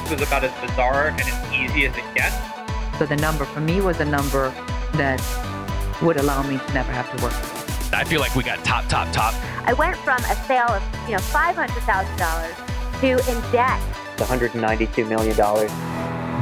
this was about as bizarre and as easy as it gets. So the number for me was a number that would allow me to never have to work. I feel like we got top, top, top. I went from a sale of you know five hundred thousand dollars to in debt. One hundred and ninety-two million dollars.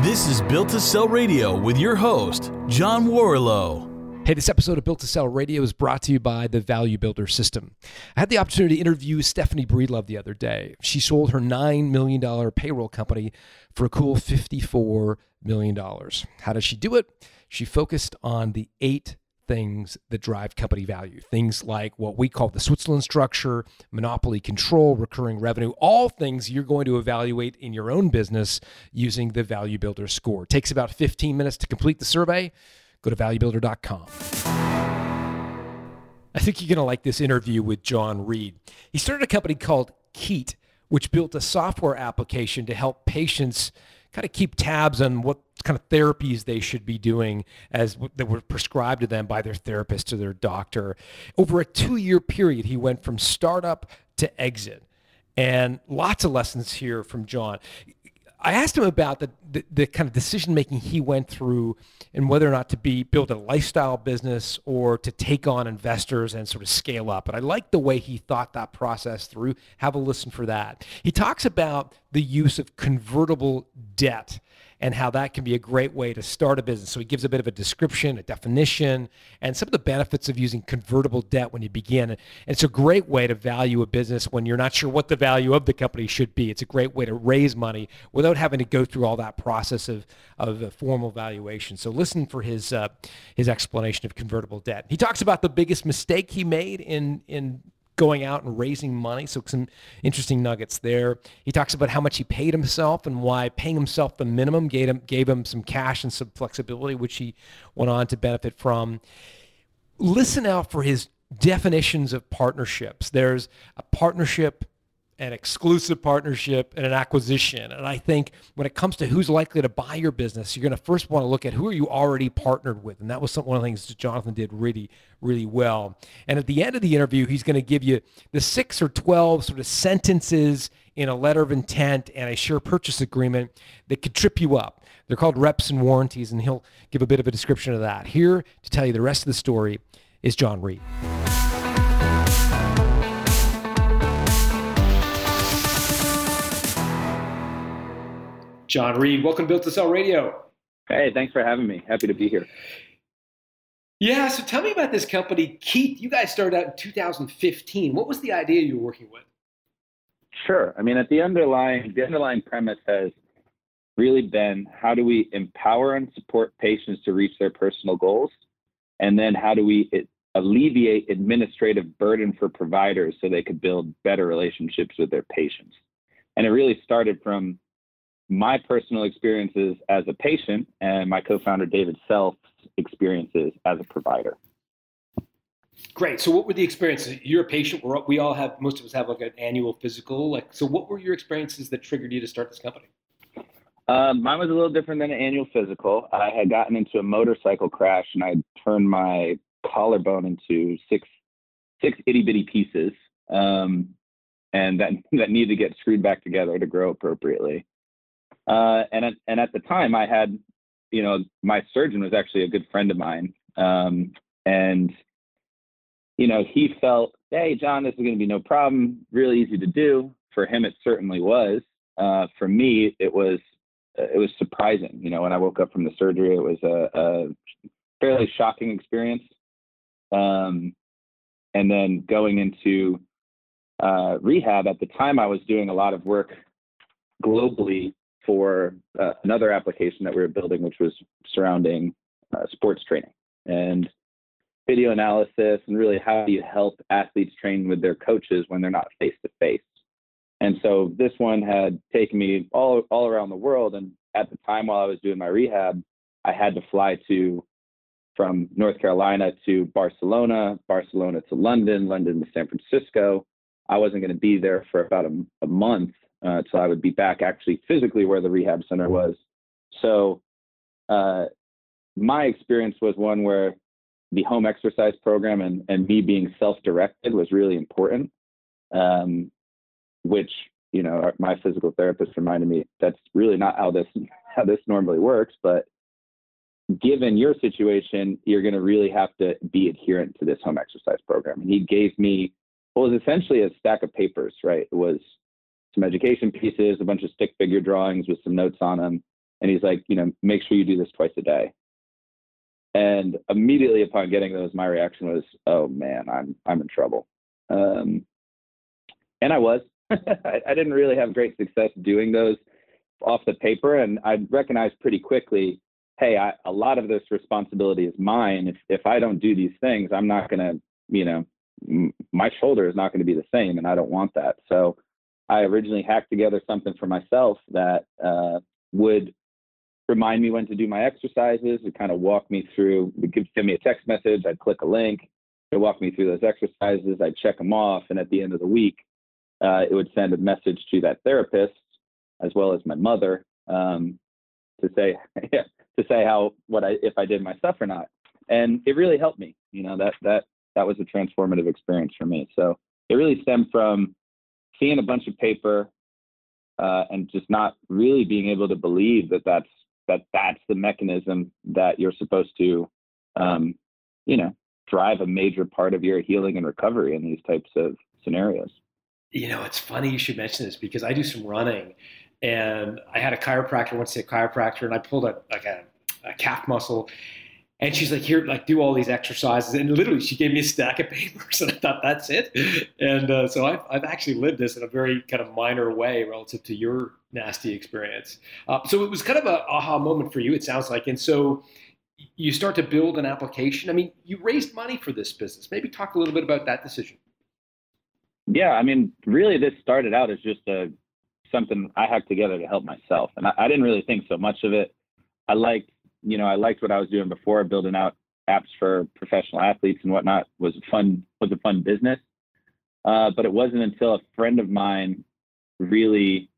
This is Built to Sell Radio with your host, John Warrillow. Hey, this episode of Built to Sell Radio is brought to you by the Value Builder System. I had the opportunity to interview Stephanie Breedlove the other day. She sold her $9 million payroll company for a cool $54 million. How did she do it? She focused on the eight things that drive company value. Things like what we call the Switzerland structure, monopoly control, recurring revenue, all things you're going to evaluate in your own business using the Value Builder score. It takes about 15 minutes to complete the survey. Go to valuebuilder.com. I think you're going to like this interview with John Reed. He started a company called Keet, which built a software application to help patients kind of keep tabs on what kind of therapies they should be doing as that were prescribed to them by their therapist or their doctor. Over a two-year period, he went from startup to exit. And lots of lessons here from John. I asked him about the, the, the kind of decision making he went through and whether or not to be build a lifestyle business or to take on investors and sort of scale up. And I like the way he thought that process through. Have a listen for that. He talks about the use of convertible debt and how that can be a great way to start a business. So he gives a bit of a description, a definition, and some of the benefits of using convertible debt when you begin. And it's a great way to value a business when you're not sure what the value of the company should be. It's a great way to raise money without having to go through all that process of, of a formal valuation. So listen for his, uh, his explanation of convertible debt. He talks about the biggest mistake he made in, in going out and raising money. So some interesting nuggets there. He talks about how much he paid himself and why paying himself the minimum gave him, gave him some cash and some flexibility, which he went on to benefit from. Listen out for his definitions of partnerships. There's a partnership an exclusive partnership and an acquisition. And I think when it comes to who's likely to buy your business, you're going to first want to look at who are you already partnered with. And that was some, one of the things that Jonathan did really, really well. And at the end of the interview, he's going to give you the six or 12 sort of sentences in a letter of intent and a share purchase agreement that could trip you up. They're called reps and warranties, and he'll give a bit of a description of that. Here to tell you the rest of the story is John Reed. John Reed. Welcome to Built to Sell Radio. Hey, thanks for having me. Happy to be here. Yeah, so tell me about this company, Keet. You guys started out in 2015. What was the idea you were working with? Sure. I mean, at the underlying the underlying premise has really been how do we empower and support patients to reach their personal goals, and then how do we alleviate administrative burden for providers so they could build better relationships with their patients. And it really started from my personal experiences as a patient and my co-founder David Self's experiences as a provider. Great. So, what were the experiences? You're a patient. We're, we all have. Most of us have like an annual physical. Like, so what were your experiences that triggered you to start this company? Um, mine was a little different than an annual physical. I had gotten into a motorcycle crash and I turned my collarbone into six six itty bitty pieces, um, and that that needed to get screwed back together to grow appropriately. Uh, and at, and at the time, I had, you know, my surgeon was actually a good friend of mine, um, and you know, he felt, hey, John, this is going to be no problem, really easy to do. For him, it certainly was. Uh, for me, it was it was surprising. You know, when I woke up from the surgery, it was a, a fairly shocking experience. Um, and then going into uh, rehab at the time, I was doing a lot of work globally for uh, another application that we were building, which was surrounding uh, sports training and video analysis, and really how do you help athletes train with their coaches when they're not face to face. And so this one had taken me all all around the world, and at the time while I was doing my rehab, I had to fly to from North Carolina to Barcelona, Barcelona to London, London to San Francisco. I wasn't going to be there for about a, a month, uh, so I would be back actually physically where the rehab center was. So uh, my experience was one where the home exercise program and, and me being self-directed was really important, um, which you know, my physical therapist reminded me that's really not how this how this normally works. But given your situation, you're going to really have to be adherent to this home exercise program. And he gave me what was essentially a stack of papers. Right, it was some education pieces, a bunch of stick figure drawings with some notes on them. And he's like, you know, make sure you do this twice a day. And immediately upon getting those, my reaction was, "Oh man, I'm I'm in trouble." Um, and I was. I, I didn't really have great success doing those off the paper, and I recognized pretty quickly, hey, I, a lot of this responsibility is mine. If if I don't do these things, I'm not gonna, you know, m- my shoulder is not going to be the same, and I don't want that. So I originally hacked together something for myself that uh, would remind me when to do my exercises. It kind of walk me through, it could send me a text message. I'd click a link. It walk me through those exercises. I'd check them off. And at the end of the week, uh, it would send a message to that therapist as well as my mother um, to say, to say how, what I, if I did my stuff or not. And it really helped me. You know, that, that, that was a transformative experience for me. So it really stemmed from seeing a bunch of paper uh, and just not really being able to believe that that's that that's the mechanism that you're supposed to, um, you know, drive a major part of your healing and recovery in these types of scenarios. You know, it's funny you should mention this because I do some running, and I had a chiropractor once, a chiropractor, and I pulled a like a, a calf muscle, and she's like, here, like, do all these exercises. And literally, she gave me a stack of papers. And I thought, that's it. And uh, so I've, I've actually lived this in a very kind of minor way relative to your nasty experience. Uh, so it was kind of a aha moment for you, it sounds like. And so you start to build an application. I mean, you raised money for this business. Maybe talk a little bit about that decision. Yeah, I mean, really, this started out as just a something I hacked together to help myself, and I, I didn't really think so much of it. I liked you know, I liked what I was doing before, building out apps for professional athletes and whatnot was fun was a fun business. Uh, but it wasn't until a friend of mine really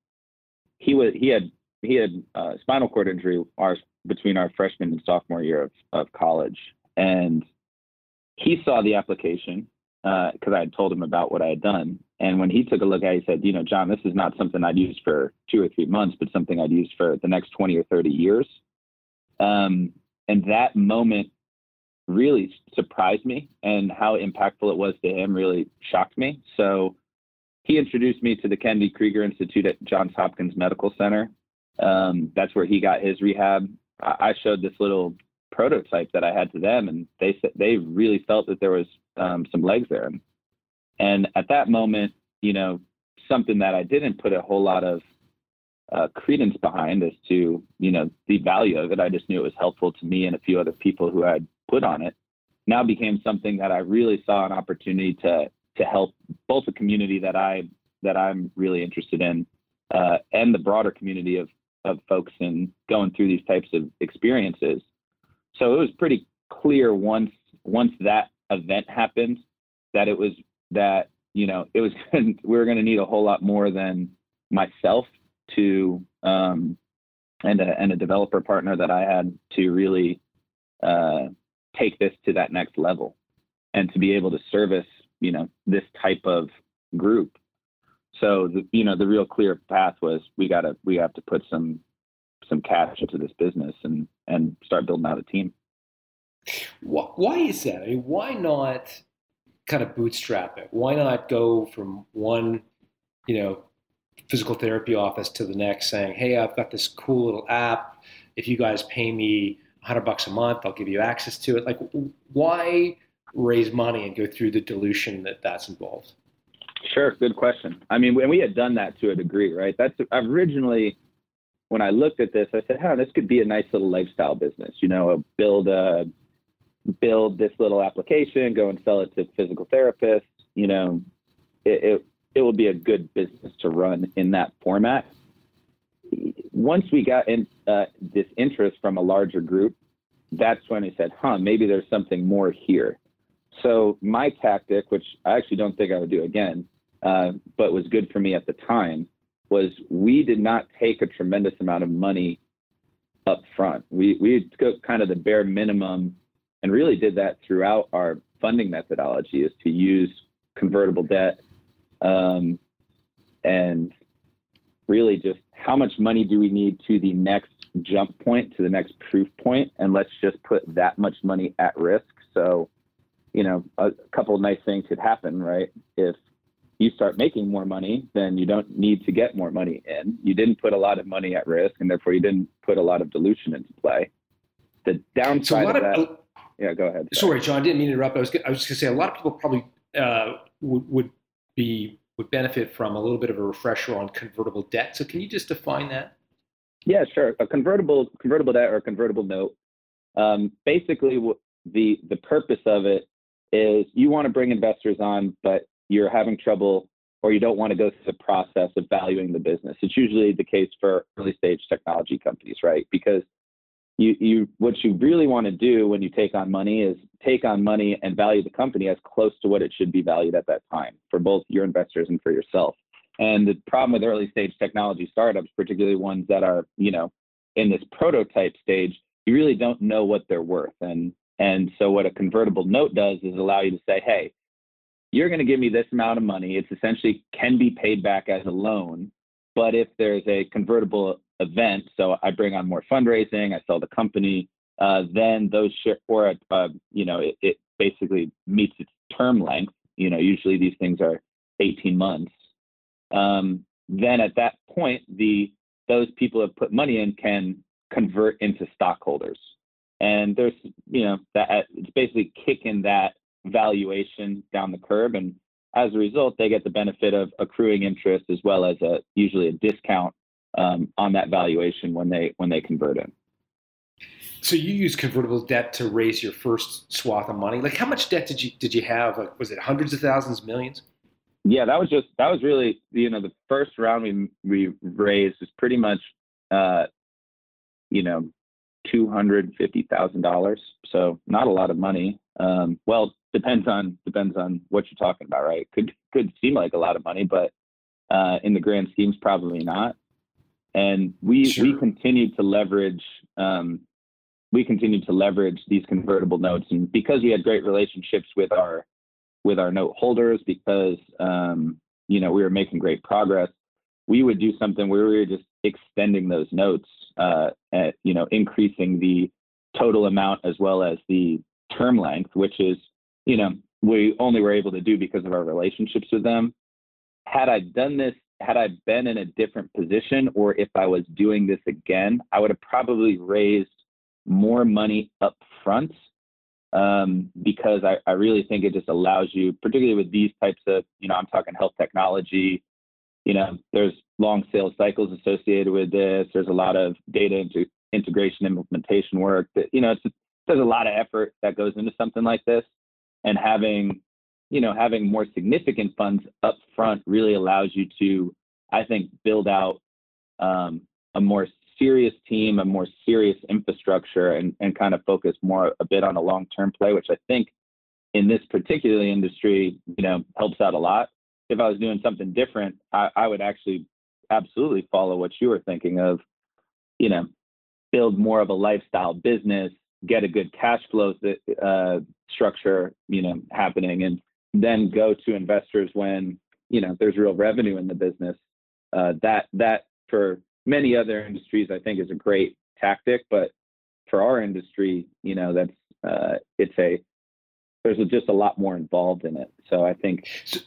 he was he had he had uh, spinal cord injury ours between our freshman and sophomore year of, of college and he saw the application because uh, I had told him about what I had done. And when he took a look at it, he said, you know, John, this is not something I'd use for two or three months, but something I'd use for the next 20 or 30 years. Um, and that moment really surprised me and how impactful it was to him really shocked me. So he introduced me to the Kennedy Krieger Institute at Johns Hopkins Medical Center. Um, that's where he got his rehab. I showed this little prototype that I had to them, and they said they really felt that there was um, some legs there. And, and at that moment, you know, something that I didn't put a whole lot of uh, credence behind as to you know the value of it. I just knew it was helpful to me and a few other people who had put on it. Now became something that I really saw an opportunity to to help both the community that I that I'm really interested in uh, and the broader community of of folks in going through these types of experiences. So it was pretty clear once once that event happened that it was that you know it was we were going to need a whole lot more than myself to um, and a, and a developer partner that I had to really uh, take this to that next level and to be able to service you know this type of group. So the, you know the real clear path was we gotta we have to put some some cash into this business and and start building out a team. Why is that? I mean, why not kind of bootstrap it? Why not go from one, you know, physical therapy office to the next saying, Hey, I've got this cool little app. If you guys pay me 100 bucks a month, I'll give you access to it. Like, why raise money and go through the dilution that that's involved? Sure, good question. I mean, when we had done that to a degree, right? That's originally when I looked at this, I said, "Huh, this could be a nice little lifestyle business." You know, build a build this little application, go and sell it to physical therapists. You know, it, it it will be a good business to run in that format. Once we got in uh, this interest from a larger group, that's when I said, huh, maybe there's something more here. So my tactic, which I actually don't think I would do again, uh, but was good for me at the time, was we did not take a tremendous amount of money up front. We we took kind of the bare minimum and really did that throughout our funding methodology is to use convertible debt um, and really just how much money do we need to the next jump point, to the next proof point, and let's just put that much money at risk. So, you know, a, couple of nice things could happen, right? If you start making more money, then you don't need to get more money in. You didn't put a lot of money at risk, and therefore you didn't put a lot of dilution into play. The downside So of of, that, yeah, go ahead. sorry, John, i didn't mean to interrupt. I was, I was just going to say a lot of people probably uh, would, would be would benefit from a little bit of a refresher on convertible debt. So can you just define that? Yeah, sure. A convertible convertible debt or convertible note. Um, basically, the the purpose of it is you want to bring investors on, but you're having trouble or you don't want to go through the process of valuing the business. It's usually the case for early stage technology companies, right? Because you you what you really want to do when you take on money is take on money and value the company as close to what it should be valued at that time for both your investors and for yourself. And the problem with early stage technology startups, particularly ones that are, you know, in this prototype stage, you really don't know what they're worth. And and so what a convertible note does is allow you to say, hey, you're going to give me this amount of money. It's essentially can be paid back as a loan. But if there's a convertible event, so I bring on more fundraising, I sell the company, uh, then those share or uh, you know it, it basically meets its term length. You know, usually these things are 18 months. Um, then at that point, the those people have put money in can convert into stockholders, and there's you know that it's basically kicking that valuation down the curb, and as a result, they get the benefit of accruing interest as well as a usually a discount um, on that valuation when they when they convert it. So you use convertible debt to raise your first swath of money. Like how much debt did you did you have? Like, was it hundreds of thousands, millions? Yeah, that was just that was really you know the first round we we raised was pretty much uh, you know two hundred fifty thousand dollars. So not a lot of money. Um, well, depends on depends on what you're talking about, right? Could could seem like a lot of money, but uh, in the grand schemes, probably not. And we Sure. we continued to leverage um, we continued to leverage these convertible notes, and because we had great relationships with our with our note holders, because um, you know we were making great progress, we would do something where we were just extending those notes, uh, at, you know, increasing the total amount as well as the term length, which is you know we only were able to do because of our relationships with them. Had I done this, had I been in a different position, or if I was doing this again, I would have probably raised more money up front um, because I, I really think it just allows you, particularly with these types of, you know, I'm talking health technology, you know, there's long sales cycles associated with this. There's a lot of data into integration implementation work that, you know, it's, there's a lot of effort that goes into something like this and having, you know, having more significant funds up front really allows you to, I think, build out um, a more serious team, a more serious infrastructure, and, and kind of focus more a bit on a long term play, which I think in this particular industry, you know, helps out a lot. If I was doing something different, I, I would actually absolutely follow what you were thinking of, you know, build more of a lifestyle business, get a good cash flow uh, structure, you know, happening, and then go to investors when you know there's real revenue in the business. Uh, that that for many other industries, I think is a great tactic, but for our industry, you know, that's uh, it's a there's just a lot more involved in it. So I think So,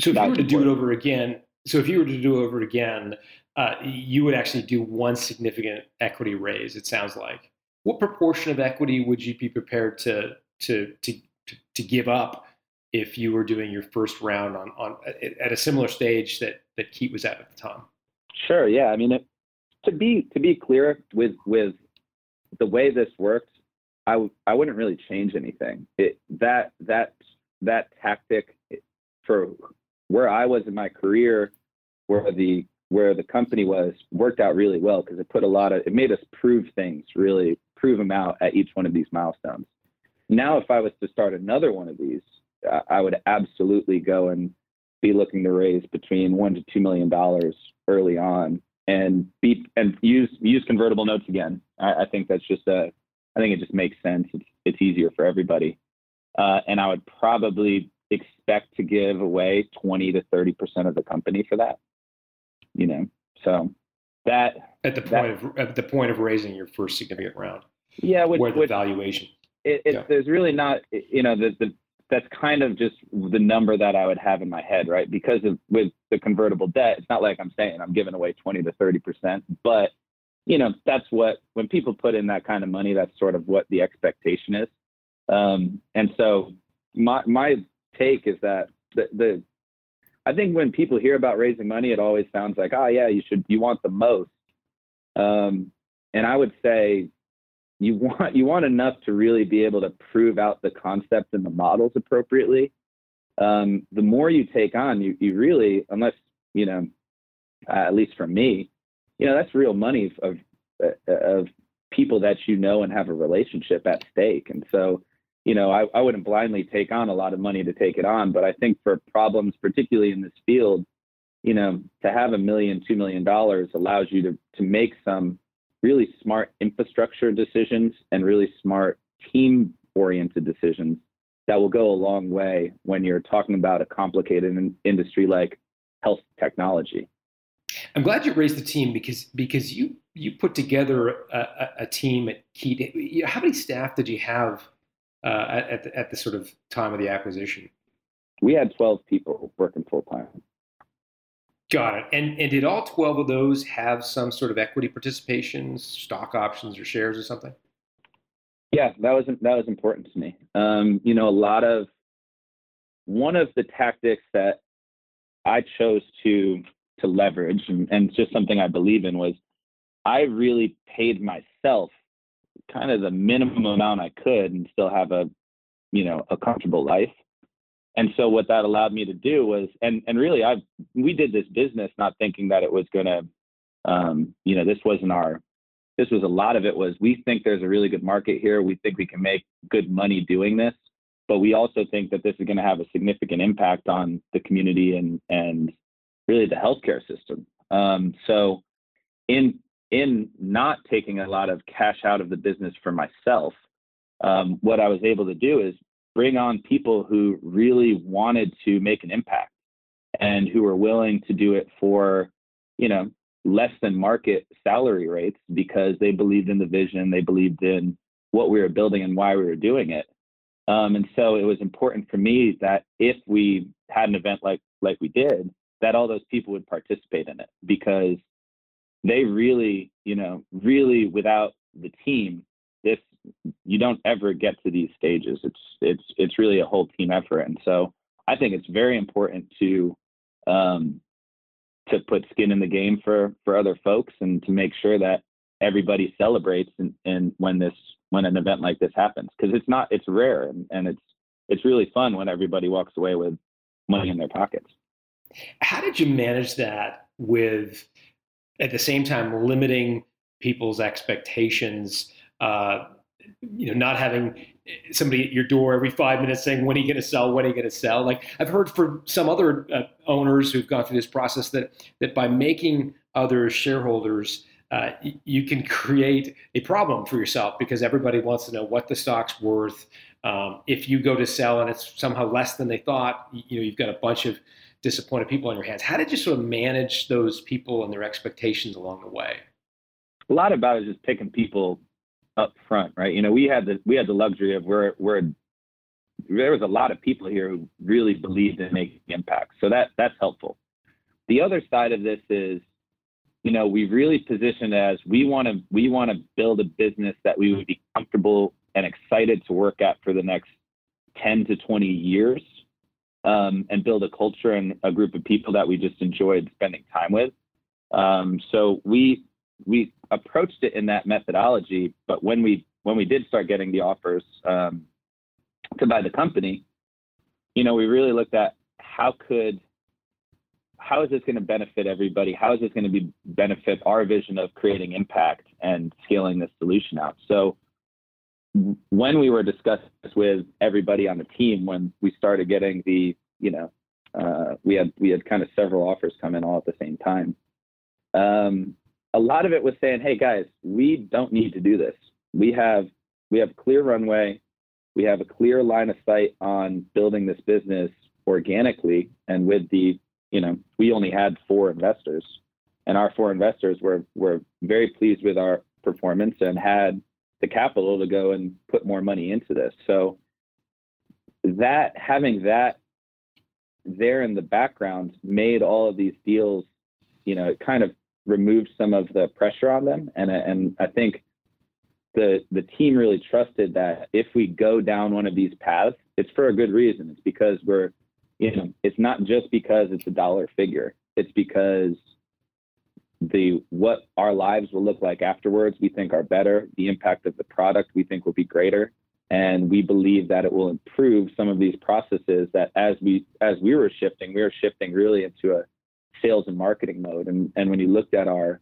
so if you were to do it over again, so if you were to do it over again, uh, you would actually do one significant equity raise. It sounds like. What proportion of equity would you be prepared to to to to, to give up if you were doing your first round on on at- a similar stage that that Keet was at at the time? Sure. Yeah. I mean, it, to be to be clear with with the way this works, I w- I wouldn't really change anything. It that that that tactic for where I was in my career, where the where the company was worked out really well because it put a lot of it made us prove things really prove them out at each one of these milestones. Now, if I was to start another one of these, I- would absolutely go and be looking to raise between one to two million dollars early on and be and use use convertible notes again. I, I think that's just a I think it just makes sense. It's it's easier for everybody. Uh, and I would probably expect to give away 20 to 30 percent of the company for that. you know, so that at the point that, of at the point of raising your first significant round. Yeah, which, where the which, valuation. It, it's yeah. there's really not you know the the that's kind of just the number that I would have in my head, right? Because of with the convertible debt, it's not like I'm saying I'm giving away 20 to 30 percent, but you know that's what when people put in that kind of money, that's sort of what the expectation is. Um, and so my my take is that the, the I think when people hear about raising money, it always sounds like, oh yeah, you should you want the most. Um, and I would say you want you want enough to really be able to prove out the concepts and the models appropriately. Um, the more you take on, you you really, unless you know, uh, at least for me, you know, that's real money of of people that you know and have a relationship at stake. And so, you know, I, I wouldn't blindly take on a lot of money to take it on, but I think for problems, particularly in this field, you know, to have a million, two million dollars allows you to to make some really smart infrastructure decisions and really smart team oriented decisions that will go a long way when you're talking about a complicated in- industry like health technology. I'm glad you raised the team because because you you put together a, a, a team at Keet. How many staff did you have uh, at the, at the sort of time of the acquisition? We had 12 people working full time. Got it. And and did all 12 of those have some sort of equity participations, stock options or shares or something? Yeah, that was that was important to me. Um, you know, a lot of one of the tactics that I chose to to leverage and, and just something I believe in was I really paid myself kind of the minimum amount I could and still have a you know a comfortable life and so what that allowed me to do was and and really i we did this business not thinking that it was going to um, you know this wasn't our this was a lot of it was we think there's a really good market here. We think we can make good money doing this. But we also think that this is going to have a significant impact on the community and and really the healthcare system. Um, so in in not taking a lot of cash out of the business for myself um, what i was able to do is bring on people who really wanted to make an impact and who were willing to do it for, you know, less than market salary rates because they believed in the vision, they believed in what we were building and why we were doing it. Um, and so it was important for me that if we had an event like like we did, that all those people would participate in it because they really, you know, really without the team, you don't ever get to these stages. It's it's it's really a whole team effort, and so I think it's very important to um, to put skin in the game for for other folks and to make sure that everybody celebrates and, and when this when an event like this happens because it's not it's rare and, and it's it's really fun when everybody walks away with money in their pockets. How did you manage that with at the same time limiting people's expectations? Uh, you know, not having somebody at your door every five minutes saying, when are you going to sell? When are you going to sell? Like I've heard from some other uh, owners who've gone through this process that, that by making other shareholders, uh, you can create a problem for yourself because everybody wants to know what the stock's worth. Um, if you go to sell and it's somehow less than they thought, you know, you've got a bunch of disappointed people on your hands. How did you sort of manage those people and their expectations along the way? A lot about it is just picking people up front, right? You know, we had the we had the luxury of where where there was a lot of people here who really believed in making impact. So that that's helpful. The other side of this is, you know, we've really positioned as we want to we want to build a business that we would be comfortable and excited to work at for the next 10 to 20 years um, and build a culture and a group of people that we just enjoyed spending time with. Um, so we we approached it in that methodology. But when we when we did start getting the offers um, to buy the company, you know, we really looked at how could how is this going to benefit everybody? How is this going to be benefit our vision of creating impact and scaling this solution out? So when we were discussing this with everybody on the team, when we started getting the, you know, uh, we had we had kind of several offers come in all at the same time. Um, a lot of it was saying, hey guys, we don't need to do this. We have we have clear runway, we have a clear line of sight on building this business organically and with the, you know, we only had four investors. and our four investors were were very pleased with our performance and had the capital to go and put more money into this. So that having that there in the background made all of these deals, you know, it kind of removed some of the pressure on them. And and I think the the team really trusted that if we go down one of these paths, it's for a good reason. It's because we're, you know, it's not just because it's a dollar figure. It's because the what our lives will look like afterwards we think are better the impact of the product we think will be greater and we believe that it will improve some of these processes that as we as we were shifting we were shifting really into a sales and marketing mode. And and when you looked at our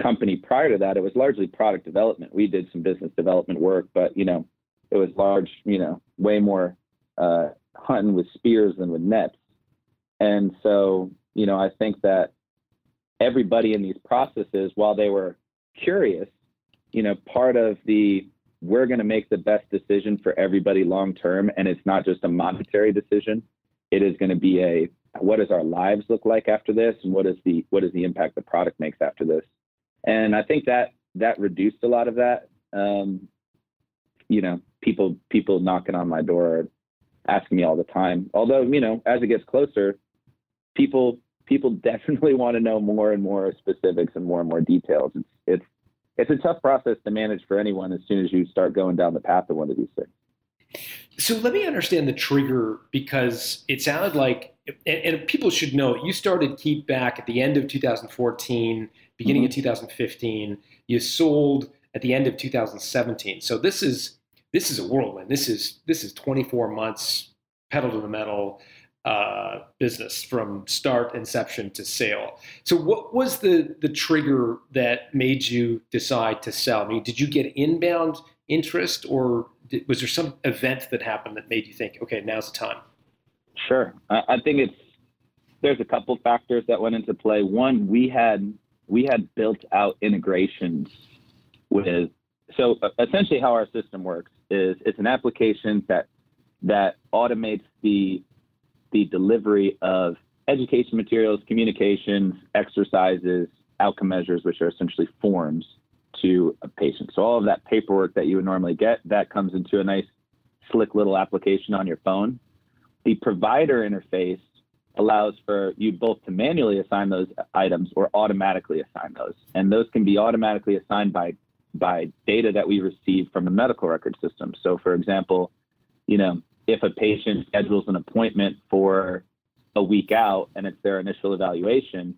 company prior to that it was largely product development. We did some business development work but you know it was large you know way more uh, hunting with spears than with nets. And so you know i think that everybody in these processes while they were curious you know part of the we're going to make the best decision for everybody long term and it's not just a monetary decision. It is going to be a what does our lives look like after this and what is the what is the impact the product makes after this? And i think that that reduced a lot of that um, you know people people knocking on my door asking me all the time. Although you know as it gets closer people people definitely want to know more and more specifics and more and more details. It's it's it's a tough process to manage for anyone as soon as you start going down the path of one of these things. So let me understand the trigger because it sounded like, and, and people should know, you started Keet back at the end of 2014, beginning mm-hmm. of 2015. You sold at the end of 2017. So this is this is a whirlwind. This is this is 24 months pedal to the metal uh, business from start inception to sale. So, what was the the trigger that made you decide to sell? I mean, did you get inbound interest, or did, was there some event that happened that made you think, okay, now's the time? Sure, I, I think it's there's a couple factors that went into play. One, we had we had built out integrations with so uh, essentially how our system works is it's an application that that automates the the delivery of education materials, communications, exercises, outcome measures, which are essentially forms to a patient. So all of that paperwork that you would normally get, that comes into a nice, slick little application on your phone. The provider interface allows for you both to manually assign those items or automatically assign those. And those can be automatically assigned by by data that we receive from the medical record system. So for example, you know, if a patient schedules an appointment for a week out and it's their initial evaluation,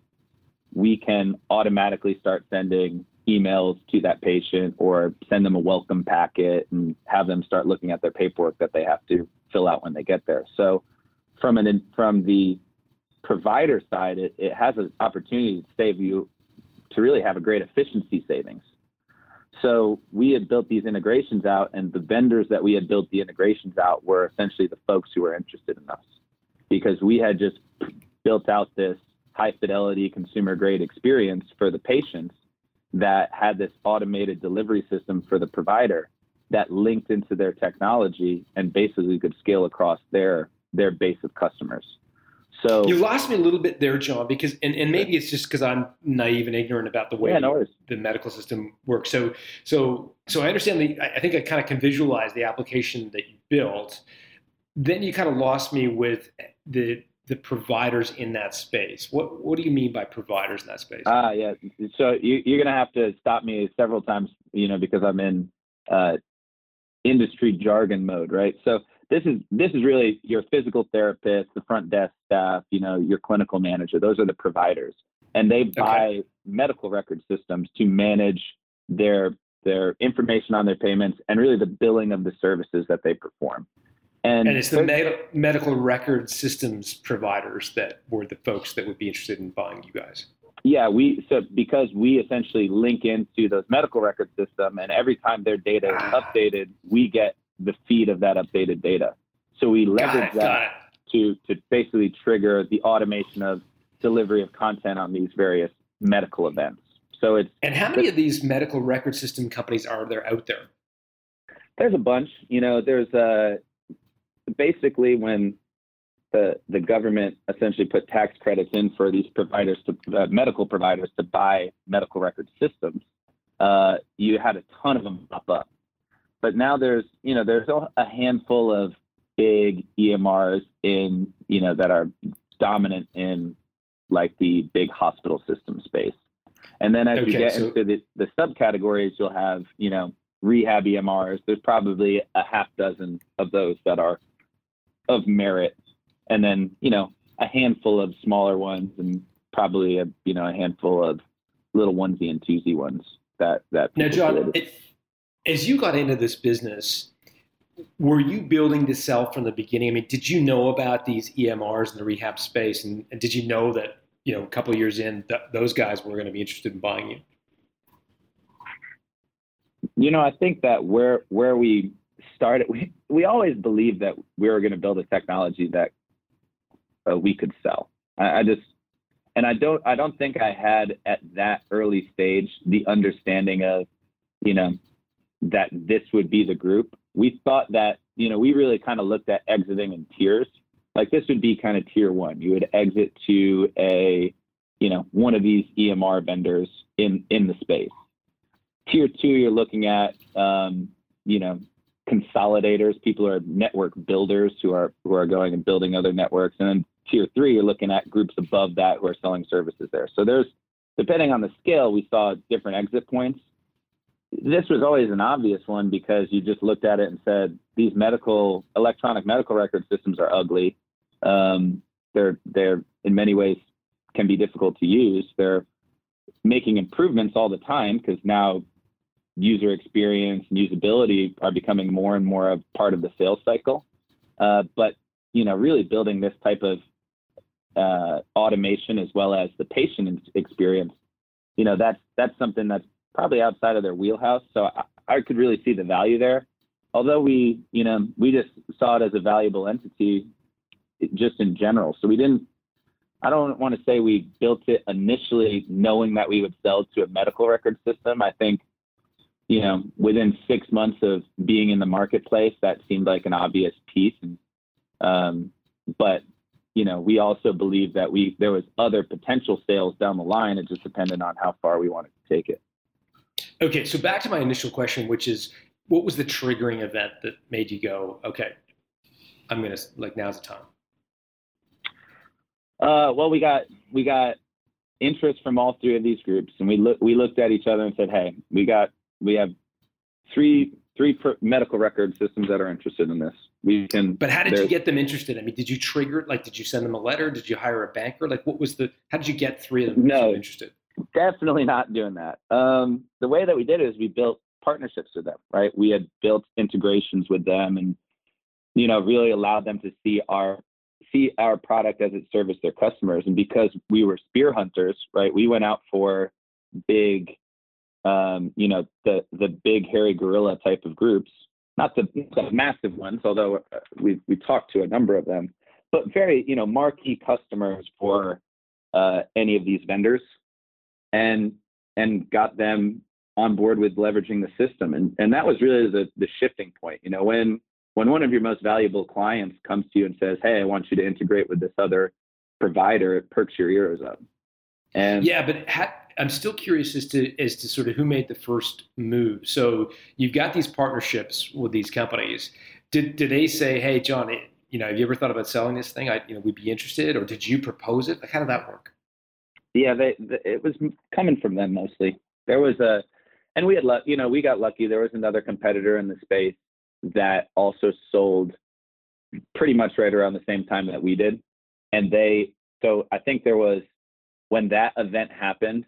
we can automatically start sending emails to that patient or send them a welcome packet and have them start looking at their paperwork that they have to fill out when they get there. So from an from the provider side, it, it has an opportunity to save you to really have a great efficiency savings. So we had built these integrations out, and the vendors that we had built the integrations out were essentially the folks who were interested in us because we had just built out this high fidelity consumer grade experience for the patients that had this automated delivery system for the provider that linked into their technology and basically could scale across their their base of customers. So you lost me a little bit there, John, because and, and maybe it's just because I'm naive and ignorant about the way yeah, no the medical system works. So so so I understand the I think I kind of can visualize the application that you built. Then you kind of lost me with the the providers in that space. What what do you mean by providers in that space? Ah, uh, yeah. So you, you're going to have to stop me several times, you know, because I'm in uh, industry jargon mode, right? So this is this is really your physical therapist, the front desk staff, you know, your clinical manager. Those are the providers, and they buy okay. medical record systems to manage their their information on their payments and really the billing of the services that they perform. And, and it's the med- medical record systems providers that were the folks that would be interested in buying you guys. Yeah, we so because we essentially link into those medical record system, and every time their data is ah. updated, we get the feed of that updated data. So we leverage that to to basically trigger the automation of delivery of content on these various medical events. So it's and how many of these medical record system companies are there out there? There's a bunch. You know, there's a basically when the the government essentially put tax credits in for these providers to uh, medical providers to buy medical record systems, uh, you had a ton of them pop up. But now there's you know there's a handful of big EMRs in you know that are dominant in like the big hospital system space. And then as Okay, you get so- into the, the subcategories, you'll have, you know, rehab EMRs. There's probably a half dozen of those that are of merit. And then, you know, a handful of smaller ones and probably a, you know, a handful of little onesie and twosie ones that, that Now, John, it, as you got into this business, were you building to sell from the beginning? I mean, did you know about these EMRs in the rehab space, and, and did you know that you know a couple of years in th- those guys were going to be interested in buying you? You know, I think that where where we started, we we always believed that we were going to build a technology that uh, we could sell. I, I just, and I don't, I don't think I had at that early stage the understanding of, you know, that this would be the group. We thought that, you know, we really kind of looked at exiting in tiers. Like this would be kind of tier one. You would exit to a, you know, one of these EMR vendors in in the space. Tier two, you're looking at, um, you know, consolidators. People who are network builders who are who are going and building other networks. And then tier three, you're looking at groups above that who are selling services there. So there's, depending on the scale, we saw different exit points. This was always an obvious one because you just looked at it and said these medical electronic medical record systems are ugly. Um, they're they're in many ways can be difficult to use. They're making improvements all the time because now user experience and usability are becoming more and more of part of the sales cycle. Uh, but you know, really building this type of uh, automation as well as the patient experience, you know, that's that's something that's probably outside of their wheelhouse. So I, I could really see the value there. Although we, you know, we just saw it as a valuable entity, just in general. So we didn't. I don't want to say we built it initially knowing that we would sell to a medical record system. I think you know, within six months of being in the marketplace, that seemed like an obvious piece. And, um, but you know, we also believe that we there was other potential sales down the line. It just depended on how far we wanted to take it. Okay, so back to my initial question, which is, what was the triggering event that made you go, okay, I'm gonna like now's the time? Uh, well, we got we got interest from all three of these groups, and we look we looked at each other and said, hey, we got we have three three medical record systems that are interested in this. We can. But how did you get them interested? I mean, did you trigger it? Like, did you send them a letter? Did you hire a banker? Like, what was the? How did you get three of them No. interested? definitely not doing that. Um, the way that we did it is we built partnerships with them, right? We had built integrations with them, and you know, really allowed them to see our see our product as it serviced their customers. And because we were spear hunters, right, we went out for big, um, you know, the the big hairy gorilla type of groups, not the, the massive ones, although uh, we we talked to a number of them, but very you know marquee customers for uh, any of these vendors and and got them on board with leveraging the system. And and that was really the the shifting point you know when when one of your most valuable clients comes to you and says hey i want you to integrate with this other provider it perks your ears up. And Yeah, but ha- I'm still curious as to as to sort of who made the first move. So you've got these partnerships with these companies. Did did they say, "Hey, John, you know, have you ever thought about selling this thing? I, you know, we'd be interested," or did you propose it? Like, how did that work? yeah they, the, it was coming from them mostly there was a and we had luck you know we got lucky there was another competitor in the space that also sold pretty much right around the same time that we did and they so i think there was when that event happened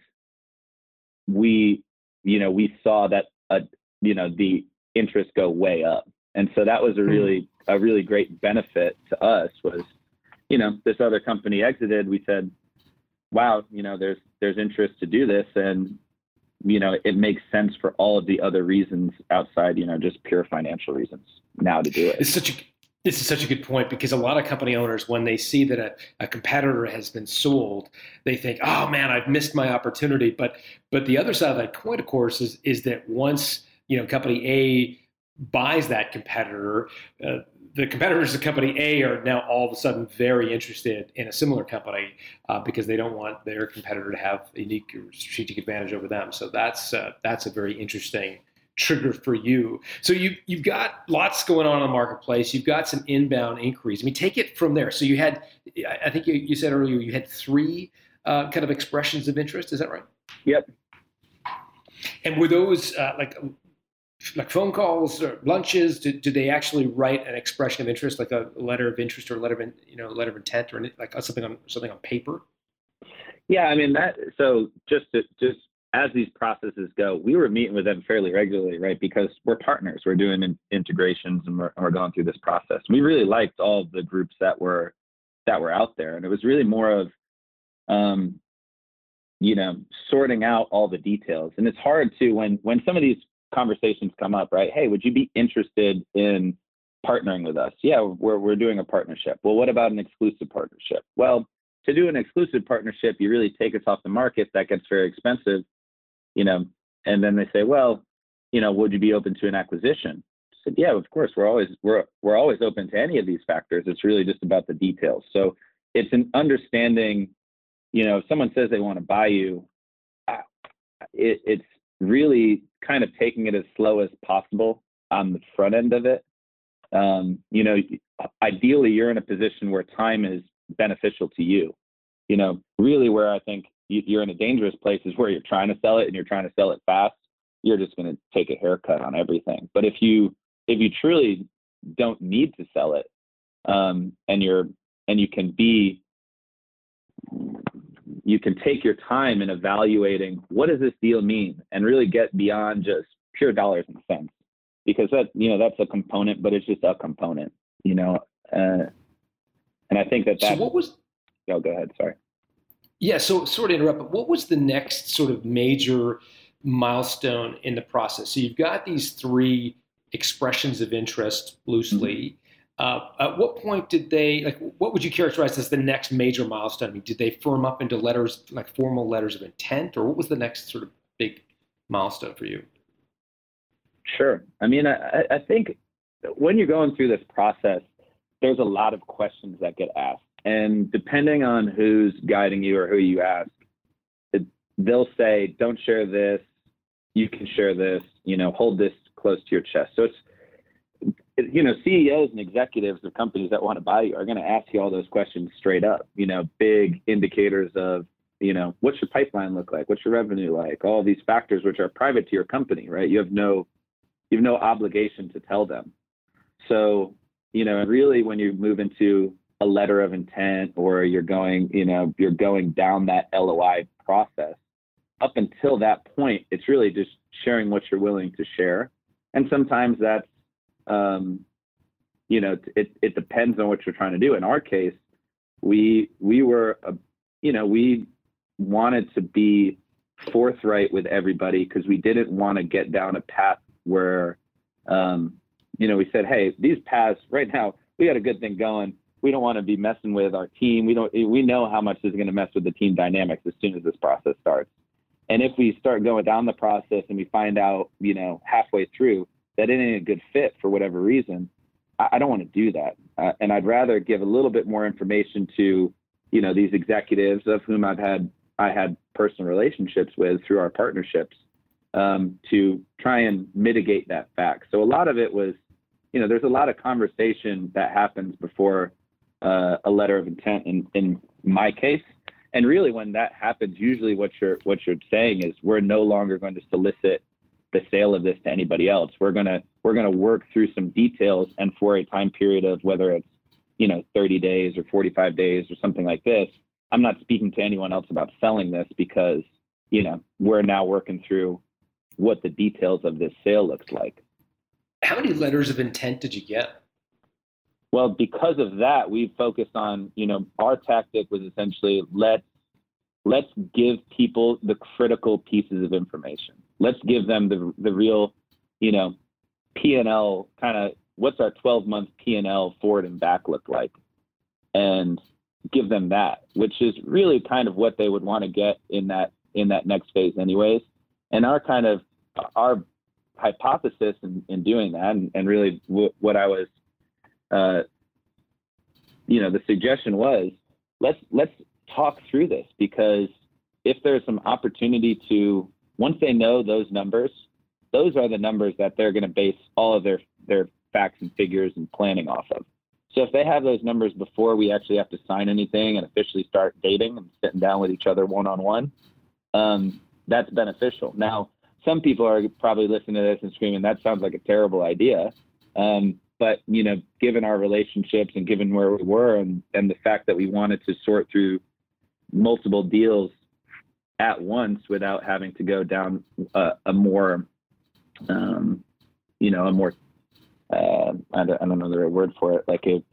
we you know we saw that uh, you know the interest go way up. And so that was a really a really great benefit to us was you know this other company exited. We said wow you know there's there's interest to do this. And you know it makes sense for all of the other reasons outside you know just pure financial reasons now to do it. It's such a this is such a good point because a lot of company owners, when they see that a, a competitor has been sold, they think, "Oh man, I've missed my opportunity." But but the other side of that coin, of course, is is that once you know company A buys that competitor, uh, the competitors of company A are now all of a sudden very interested in a similar company uh, because they don't want their competitor to have a unique strategic advantage over them. So that's uh, that's a very interesting trigger for you. So you you've got lots going on in the marketplace. You've got some inbound inquiries. I mean, take it from there. So you had, I think you, you said earlier, you had three uh, kind of expressions of interest. Is that right? Yep. And were those uh, like like phone calls or lunches? Did, did they actually write an expression of interest, like a letter of interest or a letter of you know letter of intent or like something on something on paper? Yeah, I mean that. So just to, just as these processes go, we were meeting with them fairly regularly, right? Because we're partners, we're doing in, integrations, and we're, we're going through this process. We really liked all the groups that were that were out there, and it was really more of, um, you know, sorting out all the details. And it's hard to when when some of these conversations come up, right? Hey, would you be interested in partnering with us? Yeah, we're we're doing a partnership. Well, what about an exclusive partnership? Well, to do an exclusive partnership, you really take us off the market. That gets very expensive you know, and then they say, well, you know, would you be open to an acquisition? I said, yeah, of course. We're always we're we're always open to any of these factors. It's really just about the details. So it's an understanding. You know, if someone says they want to buy you, it, it's really kind of taking it as slow as possible on the front end of it. Um, you know, ideally, you're in a position where time is beneficial to you. You know, really, where I think you're in a dangerous place is where you're trying to sell it and you're trying to sell it fast you're just going to take a haircut on everything. But if you if you truly don't need to sell it um, and you're and you can be you can take your time in evaluating what does this deal mean and really get beyond just pure dollars and cents. Because that you know that's a component but it's just a component you know uh, and i think that that so what was oh go ahead sorry yeah, so sort of interrupt, but what was the next sort of major milestone in the process? So you've got these three expressions of interest loosely. Mm-hmm. Uh, at what point did they like? What would you characterize as the next major milestone? I mean, did they firm up into letters like formal letters of intent, or what was the next sort of big milestone for you? Sure. I mean, I, I think when you're going through this process, there's a lot of questions that get asked. And depending on who's guiding you or who you ask, it, they'll say, don't share this. You can share this, you know, hold this close to your chest. So it's, it, you know, CEOs and executives of companies that want to buy you are going to ask you all those questions straight up, you know, big indicators of, you know, what's your pipeline look like? What's your revenue like? All these factors which are private to your company, right? You have no, you have no obligation to tell them. So, you know, really when you move into a letter of intent or you're going, you know, you're going down that LOI process. Up until that point, it's really just sharing what you're willing to share. And sometimes that's, um, you know, it, it depends on what you're trying to do. In our case, we, we were, uh, you know, we wanted to be forthright with everybody because we didn't want to get down a path where, um, you know, we said, hey, these paths right now, we got a good thing going we don't want to be messing with our team. We don't. We know how much this is going to mess with the team dynamics as soon as this process starts. And if we start going down the process and we find out, you know, halfway through that it ain't a good fit for whatever reason, I, I don't want to do that. Uh, and I'd rather give a little bit more information to, you know, these executives of whom I've had I had personal relationships with through our partnerships um, to try and mitigate that fact. So a lot of it was, you know, there's a lot of conversation that happens before uh, a letter of intent in, in my case. And really, when that happens, usually what you're what you're saying is we're no longer going to solicit the sale of this to anybody else. We're gonna we're gonna work through some details, and for a time period of whether it's you know 30 days or 45 days or something like this, I'm not speaking to anyone else about selling this because you know we're now working through what the details of this sale looks like. How many letters of intent did you get? Well, because of that, we focused on, you know, our tactic was essentially let's let's give people the critical pieces of information. Let's give them the the real, you know, P and L kind of what's our 12 month P and L forward and back look like, and give them that, which is really kind of what they would want to get in that in that next phase, anyways. And our kind of our hypothesis in, in doing that, and, and really w- what I was uh, you know, the suggestion was let's let's talk through this because if there's some opportunity to once they know those numbers, those are the numbers that they're going to base all of their their facts and figures and planning off of. So if they have those numbers before we actually have to sign anything and officially start dating and sitting down with each other one on one, that's beneficial. Now, some people are probably listening to this and screaming, "That sounds like a terrible idea." Um, but you know, given our relationships and given where we were and, and the fact that we wanted to sort through multiple deals at once without having to go down a, a more, um, you know, a more, uh, I, don't, I don't know the right word for it, like a,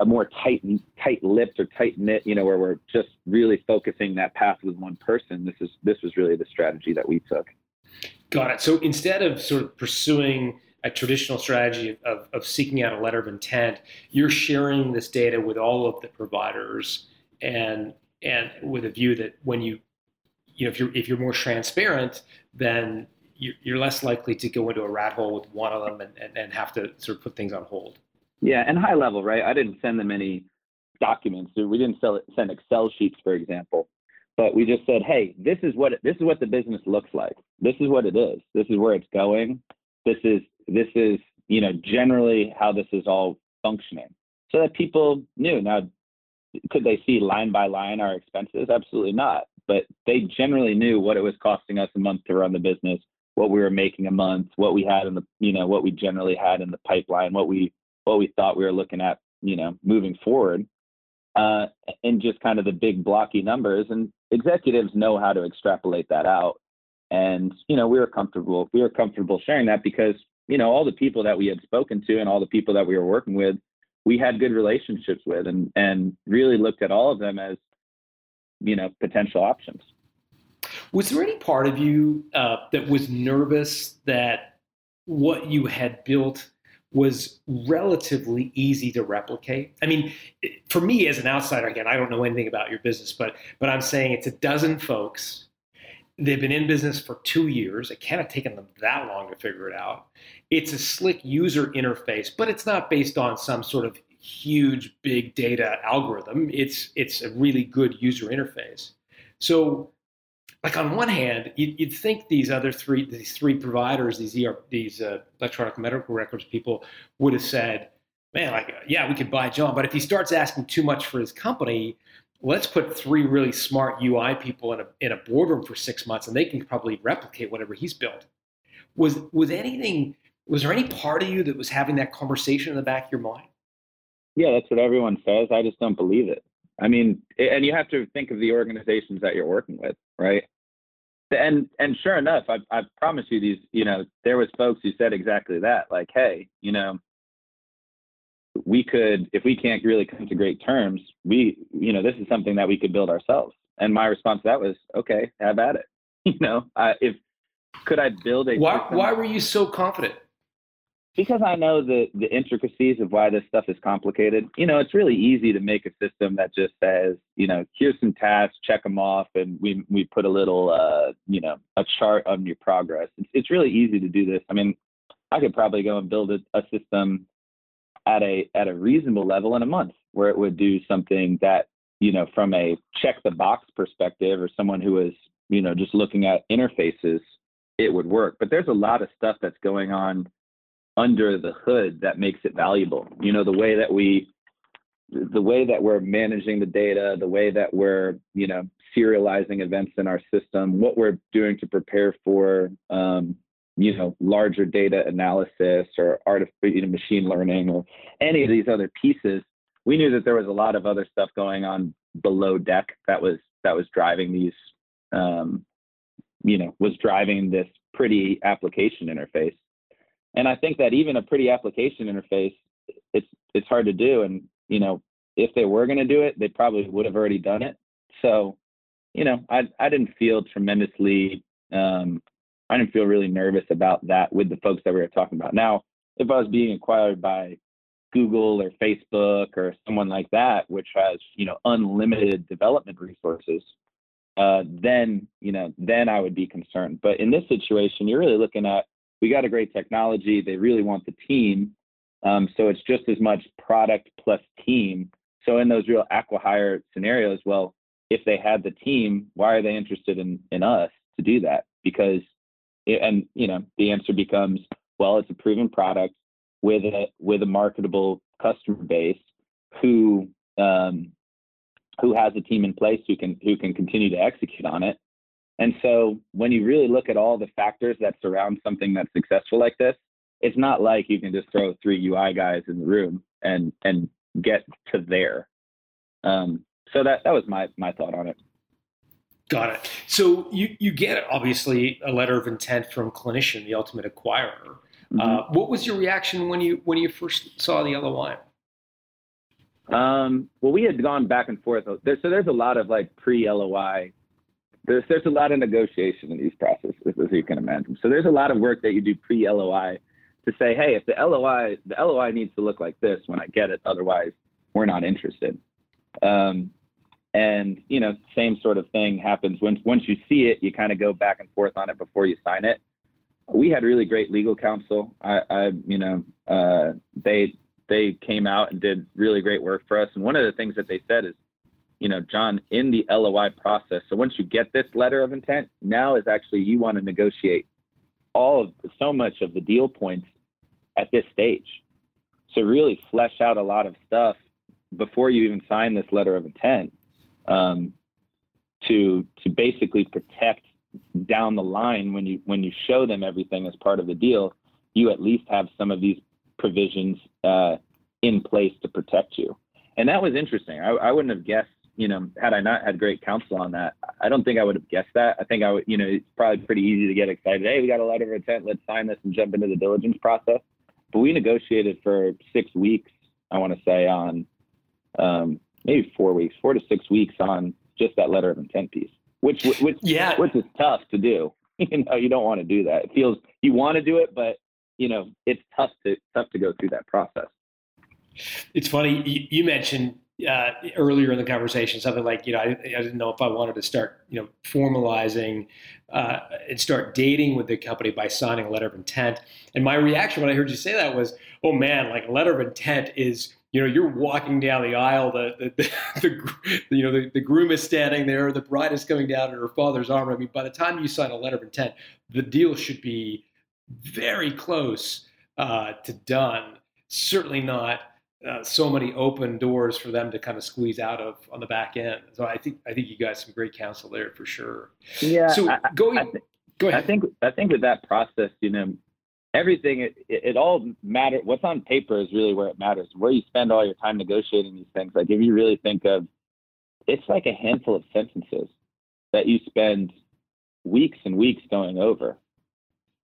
a more tight, tight-lipped or tight-knit, you know, where we're just really focusing that path with one person. This is this was really the strategy that we took. Got it. So instead of sort of pursuing a traditional strategy of, of seeking out a letter of intent, you're sharing this data with all of the providers and and with a view that when you you know if you're if you're more transparent, then you're less likely to go into a rat hole with one of them and, and, and have to sort of put things on hold. Yeah, and high level, right? I didn't send them any documents. We didn't send Excel sheets, for example, but we just said, "Hey, this is what this is what the business looks like. This is what it is. This is where it's going. This is this is you know generally how this is all functioning. So that people knew. Now could they see line by line our expenses? Absolutely not. But they generally knew what it was costing us a month to run the business what we were making a month what we had in the you know what we generally had in the pipeline what we what we thought we were looking at you know moving forward uh, and just kind of the big blocky numbers. And executives know how to extrapolate that out. And you know we were comfortable we were comfortable sharing that because you know all the people that we had spoken to and all the people that we were working with we had good relationships with and and really looked at all of them as you know potential options was there any part of you uh, that was nervous that what you had built was relatively easy to replicate. I mean, for me as an outsider, again, I don't know anything about your business, but but I'm saying it's a dozen folks They've been in business for two years. It can't have taken them that long to figure it out. It's a slick user interface, but it's not based on some sort of huge big data algorithm. It's it's a really good user interface. So, like on one hand, you'd, you'd think these other three these three providers, these ER, these uh, electronic medical records people, would have said, "Man, like yeah, we could buy John, but if he starts asking too much for his company, let's put three really smart UI people in a in a boardroom for six months, and they can probably replicate whatever he's built. Was was anything? Was there any part of you that was having that conversation in the back of your mind? Yeah, that's what everyone says. I just don't believe it. I mean, and you have to think of the organizations that you're working with, right? And and sure enough, I I promise you these, you know, there was folks who said exactly that. Like, hey, you know, we could, if we can't really come to great terms, we, you know, this is something that we could build ourselves. And my response to that was, okay, have at it. You know, uh, if could I build a why why were you so confident? Because I know the the intricacies of why this stuff is complicated. You know, it's really easy to make a system that just says, you know, here's some tasks, check them off, and we we put a little, uh, you know, a chart on your progress. It's it's really easy to do this. I mean, I could probably go and build a, a system at a at a reasonable level in a month where it would do something that you know from a check the box perspective or someone who is you know just looking at interfaces it would work. But there's a lot of stuff that's going on under the hood that makes it valuable. You know the way that we the way that we're managing the data the way that we're you know serializing events in our system what we're doing to prepare for um, you know larger data analysis or artificial you know, machine learning or any of these other pieces we knew that there was a lot of other stuff going on below deck that was that was driving these um, you know was driving this pretty application interface. And i think that even a pretty application interface it's it's hard to do. And you know if they were going to do it they probably would have already done it. So you know i i didn't feel tremendously um, I didn't feel really nervous about that with the folks that we were talking about. Now, if I was being acquired by Google or Facebook or someone like that, which has you know unlimited development resources, uh, then you know then I would be concerned. But in this situation, you're really looking at we got a great technology. They really want the team. Um, so it's just as much product plus team. So in those real acquihire scenarios, well, if they had the team, why are they interested in in us to do that? Because and you know the answer becomes well, it's a proven product with a with a marketable customer base who um, who has a team in place who can who can continue to execute on it. And so when you really look at all the factors that surround something that's successful like this, it's not like you can just throw three UI guys in the room and and get to there. Um, so that that was my my thought on it. Got it. So you you get obviously a letter of intent from Clinicient, the ultimate acquirer. Mm-hmm. Uh, what was your reaction when you when you first saw the LOI? Um, well, we had gone back and forth. There, so there's a lot of like pre-LOI. There's there's a lot of negotiation in these processes, as you can imagine. So there's a lot of work that you do pre-LOI to say, hey, if the LOI the LOI needs to look like this when I get it, otherwise we're not interested. Um, and you know, same sort of thing happens once once you see it, you kind of go back and forth on it before you sign it. We had really great legal counsel. I, I you know, uh, they they came out and did really great work for us. And one of the things that they said is, you know, John, in the LOI process, so once you get this letter of intent, now is actually you want to negotiate all of so much of the deal points at this stage. So really flesh out a lot of stuff before you even sign this letter of intent um, to to basically protect down the line when you when you show them everything as part of the deal, you at least have some of these provisions uh, in place to protect you. And that was interesting. I, I, wouldn't have guessed, you know, had I not had great counsel on that, I don't think I would have guessed that. I think I would, you know, it's probably pretty easy to get excited. Hey, we got a letter of intent. Let's sign this and jump into the diligence process. But we negotiated for six weeks, I want to say, on um, maybe four weeks, four to six weeks on just that letter of intent piece, which, which, yeah. which is tough to do. you know, you don't want to do that. It feels you want to do it, but you know, it's tough to tough to go through that process. It's funny you, you mentioned uh, earlier in the conversation something like you know I, I, didn't know if I wanted to start you know formalizing uh, and start dating with the company by signing a letter of intent. And my reaction when I heard you say that was, oh man, like a letter of intent is you know you're walking down the aisle the the, the, the you know the, the groom is standing there the bride is coming down in her father's arm i mean by the time you sign a letter of intent the deal should be very close uh, to done. Certainly not uh, so many open doors for them to kind of squeeze out of on the back end. So I think I think you got some great counsel there for sure. Yeah. So I, going, I th- go ahead. I think I think with that process, you know, everything it, it, all matters. What's on paper is really where it matters. Where you spend all your time negotiating these things. Like if you really think of, it's like a handful of sentences that you spend weeks and weeks going over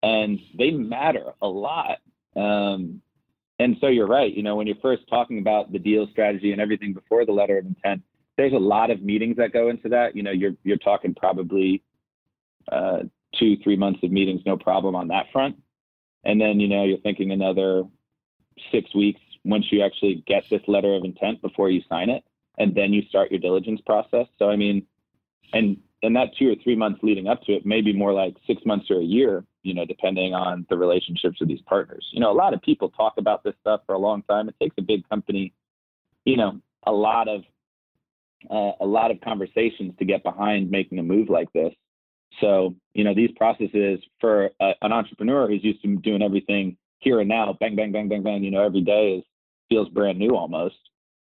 and they matter a lot. Um, and so you're right. You know, when you're first talking about the deal strategy and everything before the letter of intent, there's a lot of meetings that go into that. You know, you're you're talking probably uh, two, three months of meetings, no problem on that front. And then you know you're thinking another six weeks once you actually get this letter of intent before you sign it, and then you start your diligence process. So I mean, and and that two or three months leading up to it may be more like six months or a year, you know, depending on the relationships of these partners. You know, a lot of people talk about this stuff for a long time. It takes a big company, you know, a lot of uh, a lot of conversations to get behind making a move like this. So, you know, these processes for a, an entrepreneur who's used to doing everything here and now, bang, bang, bang, bang, bang, you know, every day is feels brand new almost.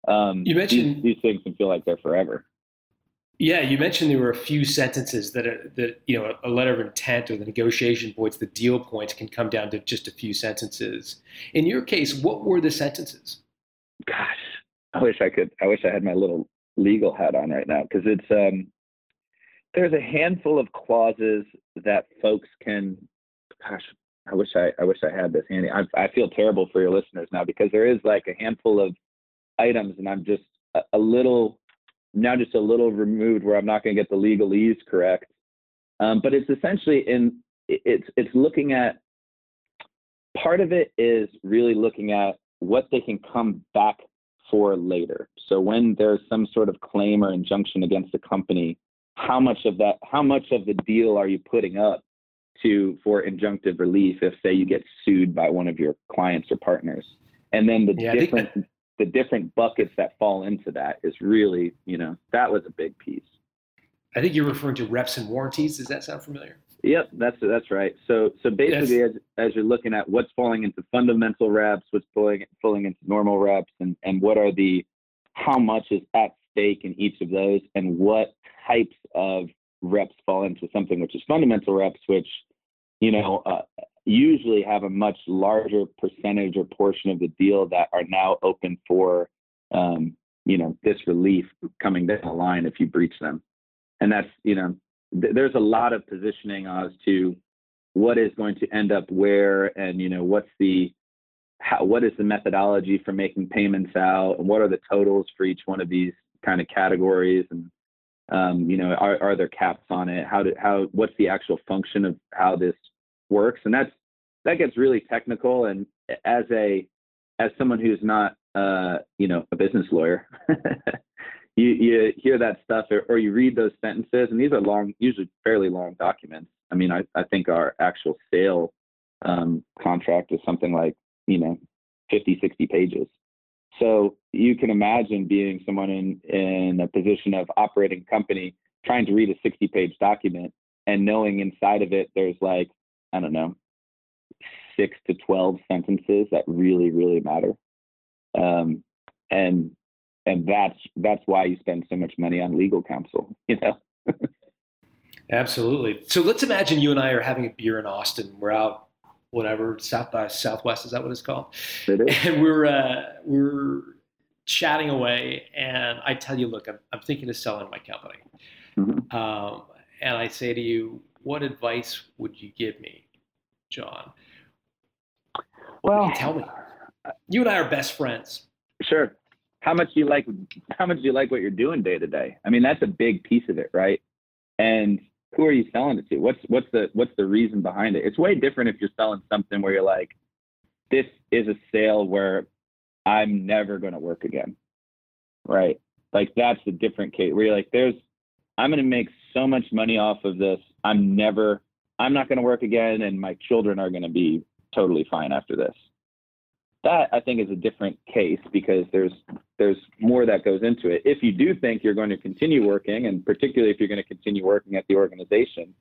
Um, you mentioned these, these things can feel like they're forever. Yeah, you mentioned there were a few sentences that are, that you know a letter of intent or the negotiation points, the deal points can come down to just a few sentences. In your case, what were the sentences? Gosh, I wish I could. I wish I had my little legal hat on right now because it's um, there's a handful of clauses that folks can. Gosh, I wish I I wish I had this handy. I I feel terrible for your listeners now because there is like a handful of items, and I'm just a, a little now just a little removed where I'm not going to get the legalese correct. Um, but it's essentially in it's it's looking at part of it is really looking at what they can come back for later. So when there's some sort of claim or injunction against a company, how much of that how much of the deal are you putting up to for injunctive relief if say you get sued by one of your clients or partners? and then the Yeah, different the different buckets that fall into that is really you know that was a big piece. I think you're referring to reps and warranties. Does that sound familiar? Yep, that's that's right. So so basically, as, as you're looking at what's falling into fundamental reps, what's falling falling into normal reps, and and what are the how much is at stake in each of those, and what types of reps fall into something which is fundamental reps, which you know uh, usually have a much larger percentage or portion of the deal that are now open for um, you know this relief coming down the line if you breach them, and that's you know th- there's a lot of positioning as to what is going to end up where and you know what's the how, what is the methodology for making payments out and what are the totals for each one of these kind of categories and um, you know are, are there caps on it? How do how what's the actual function of how this works? And that's that gets really technical and as a as someone who's not uh, you know a business lawyer you you hear that stuff or, or you read those sentences and these are long usually fairly long documents. I mean i, I think our actual sale um, contract is something like you know 50 60 pages so you can imagine being someone in in a position of operating company trying to read a 60 page document and knowing inside of it there's like i don't know six to 12 sentences that really really matter um, and and that's that's why you spend so much money on legal counsel you know Absolutely. So let's imagine you and I are having a beer in Austin. We're out, whatever, south by southwest. Is that what it's called? It is. And we're uh, we're chatting away, and I tell you, look, I'm, I'm thinking of selling my company. Mhm. Um, and I say to you, what advice would you give me, John? well Tell me. You and I are best friends. Sure. How much do you like? How much do you like what you're doing day to day? I mean, that's a big piece of it, right? And who are you selling it to? What's what's the what's the reason behind it? It's way different if you're selling something where you're like, this is a sale where I'm never going to work again, right? Like that's a different case where you're like, there's, I'm going to make so much money off of this. I'm never, I'm not going to work again, and my children are going to be totally fine after this that I think is a different case because there's there's more that goes into it. If you do think you're going to continue working, and particularly if you're going to continue working at the organization,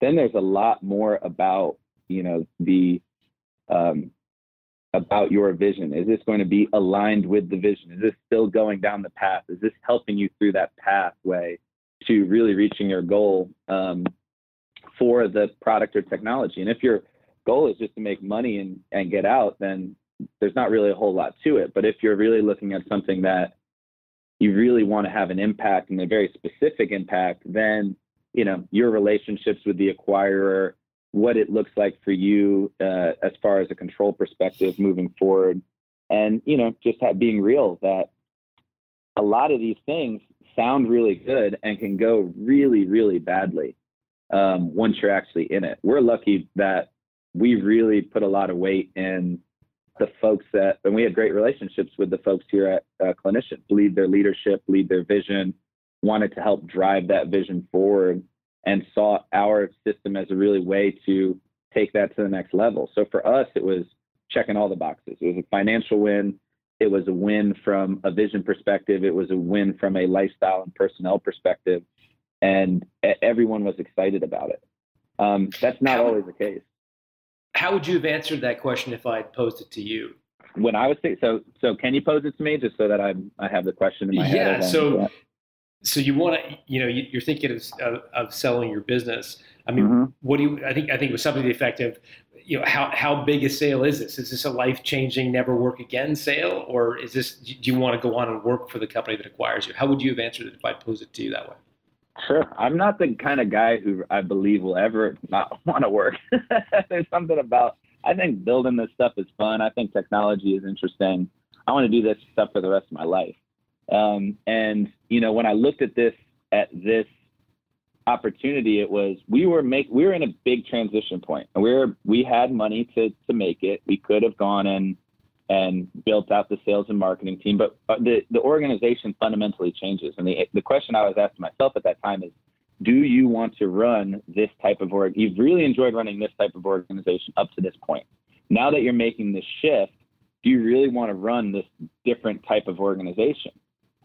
then there's a lot more about you know the um, about your vision. Is this going to be aligned with the vision? Is this still going down the path? Is this helping you through that pathway to really reaching your goal um, for the product or technology? And if your goal is just to make money and, and get out, then there's not really a whole lot to it. But if you're really looking at something that you really want to have an impact and a very specific impact, then you know your relationships with the acquirer, what it looks like for you uh, as far as a control perspective moving forward, and you know just have, being real that a lot of these things sound really good and can go really really badly um, once you're actually in it. We're lucky that we really put a lot of weight in the folks that, and we had great relationships with the folks here at uh, Clinicient, lead their leadership, lead their vision, wanted to help drive that vision forward, and saw our system as a really way to take that to the next level. So for us, it was checking all the boxes. It was a financial win. It was a win from a vision perspective. It was a win from a lifestyle and personnel perspective. And everyone was excited about it. Um, that's not always the case how would you have answered that question if I had posed it to you? When I was so so, can you pose it to me just so that I I have the question in my yeah, head? Yeah. So so you want to you know you're thinking of, of, of selling your business. I mean, mm-hmm. what do you? I think I think it was something to the effect of, you know, how how big a sale is this? Is this a life changing, never work again sale, or is this? Do you want to go on and work for the company that acquires you? How would you have answered it if I posed it to you that way? Sure. I'm not the kind of guy who I believe will ever not want to work. There's something about, I think building this stuff is fun. I think technology is interesting. I want to do this stuff for the rest of my life. Um, and, you know, when I looked at this, at this opportunity, it was, we were make, we were in a big transition point and we were, we had money to, to make it. We could have gone and, and built out the sales and marketing team. But uh, the, the organization fundamentally changes. And the, the question I was asking myself at that time is, do you want to run this type of org? You've really enjoyed running this type of organization up to this point. Now that you're making this shift, do you really want to run this different type of organization?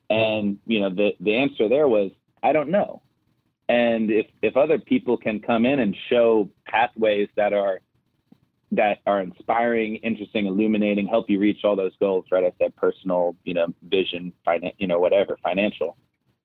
And you know, the the answer there was, I don't know. And if if other people can come in and show pathways that are that are inspiring, interesting, illuminating, help you reach all those goals, right? I said personal, you know, vision, finan- you know, whatever, financial.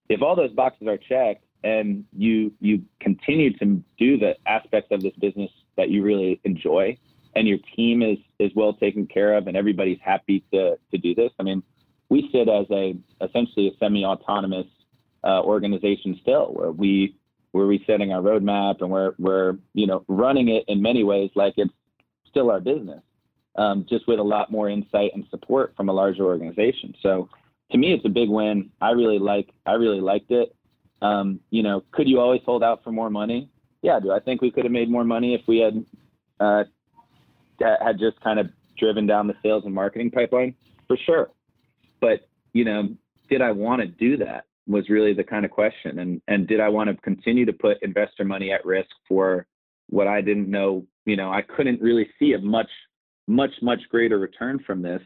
If all those boxes are checked and you you continue to do the aspects of this business that you really enjoy and your team is is well taken care of and everybody's happy to to do this. I mean, we sit as a essentially a semi-autonomous uh, organization still, where we where we setting our roadmap and we're we're you know running it in many ways like it's still our business, um, just with a lot more insight and support from a larger organization. So to me, it's a big win. I really like I really liked it. Um, you know, could you always hold out for more money? Yeah, do I think we could have made more money if we had uh, had just kind of driven down the sales and marketing pipeline? For sure. But you know, did I want to do that? Was really the kind of question, and and did I want to continue to put investor money at risk for what I didn't know? You know, I couldn't really see a much much much greater return from this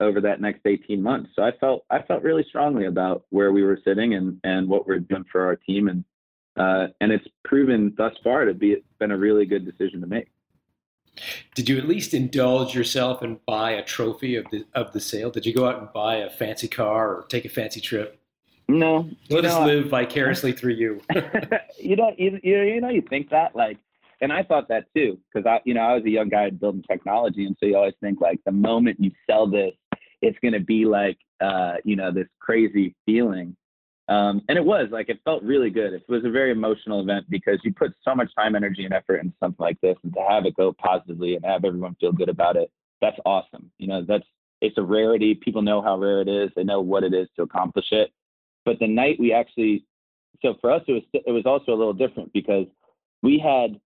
over that next 18 months. So I felt I felt really strongly about where we were sitting and and what we're doing for our team and uh, and it's proven thus far to be been a really good decision to make. Did you at least indulge yourself and buy a trophy of the of the sale? Did you go out and buy a fancy car or take a fancy trip? No. Let us live vicariously through you. you know, you, you know, you think that like, and I thought that too, because I, you know, I was a young guy building technology, and so you always think like the moment you sell this, it's going to be like, uh, you know, this crazy feeling. Um, and it was like it felt really good. It was a very emotional event because you put so much time, energy, and effort into something like this, and to have it go positively and have everyone feel good about it, that's awesome. You know, that's it's a rarity. People know how rare it is. They know what it is to accomplish it. But the night we actually, so for us, it was it was also a little different because we had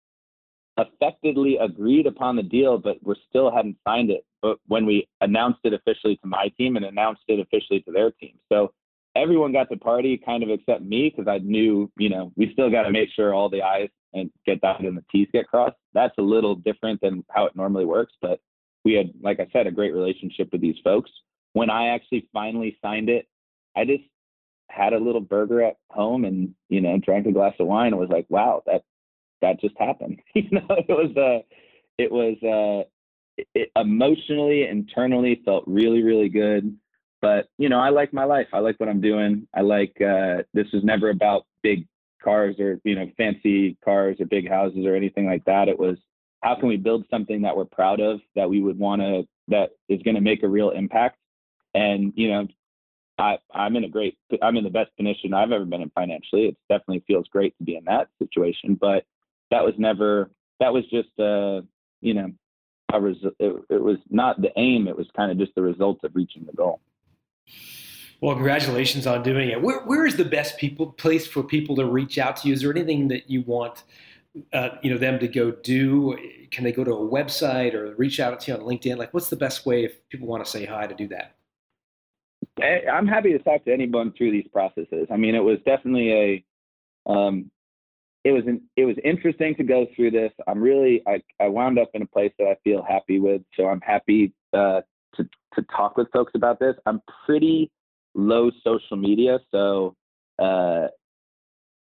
effectively agreed upon the deal, but we still hadn't signed it. But when we announced it officially to my team and announced it officially to their team, so everyone got to party kind of except me because I knew, you know, we still got to make sure all the I's and get dotted and the T's get crossed. That's a little different than how it normally works, but we had, like I said, a great relationship with these folks. When I actually finally signed it, I just had a little burger at home and, you know, drank a glass of wine and was like, wow, that, that just happened. you know, it was, uh, it was, uh, it emotionally, internally felt really, really good but you know, I like my life. I like what I'm doing. I like uh, this is never about big cars or you know fancy cars or big houses or anything like that. It was how can we build something that we're proud of that we would want to that is going to make a real impact. And you know, I I'm in a great I'm in the best position I've ever been in financially. It definitely feels great to be in that situation. But that was never that was just uh you know a res- it, it was not the aim. It was kind of just the result of reaching the goal. Well, congratulations on doing it. Where, where is the best people place for people to reach out to you? Is there anything that you want, uh, you know, them to go do? Can they go to a website or reach out to you on LinkedIn? Like, what's the best way if people want to say hi to do that? I'm happy to talk to anyone through these processes. I mean, it was definitely a, um, it was an, it was interesting to go through this. I'm really I, I wound up in a place that I feel happy with, so I'm happy uh, to to talk with folks about this. I'm pretty low social media, so uh,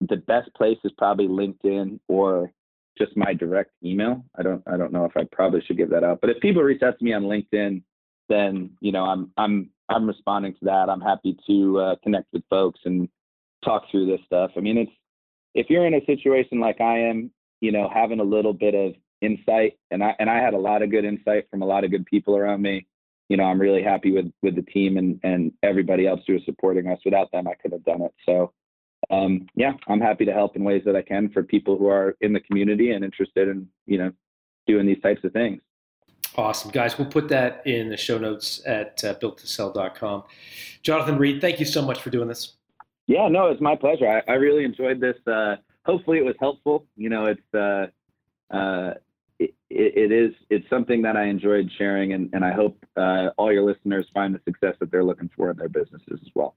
the best place is probably LinkedIn or just my direct email. I don't I don't know if I probably should give that out, but if people reach out to me on LinkedIn, then you know I'm I'm I'm responding to that. I'm happy to uh, connect with folks and talk through this stuff. I mean, it's if you're in a situation like I am, you know, having a little bit of insight, and I and I had a lot of good insight from a lot of good people around me you know, I'm really happy with with the team and and everybody else who is supporting us. Without them, I could have done it. So, um, yeah, I'm happy to help in ways that I can for people who are in the community and interested in you know doing these types of things. Awesome, guys. We'll put that in the show notes at uh, builttosell.com. Jonathan Reed, thank you so much for doing this. Yeah, no, it's my pleasure. I, I really enjoyed this. Uh, hopefully, it was helpful. You know, it's uh, uh, it, it is it's something that I enjoyed sharing, and, and I hope uh, all your listeners find the success that they're looking for in their businesses as well.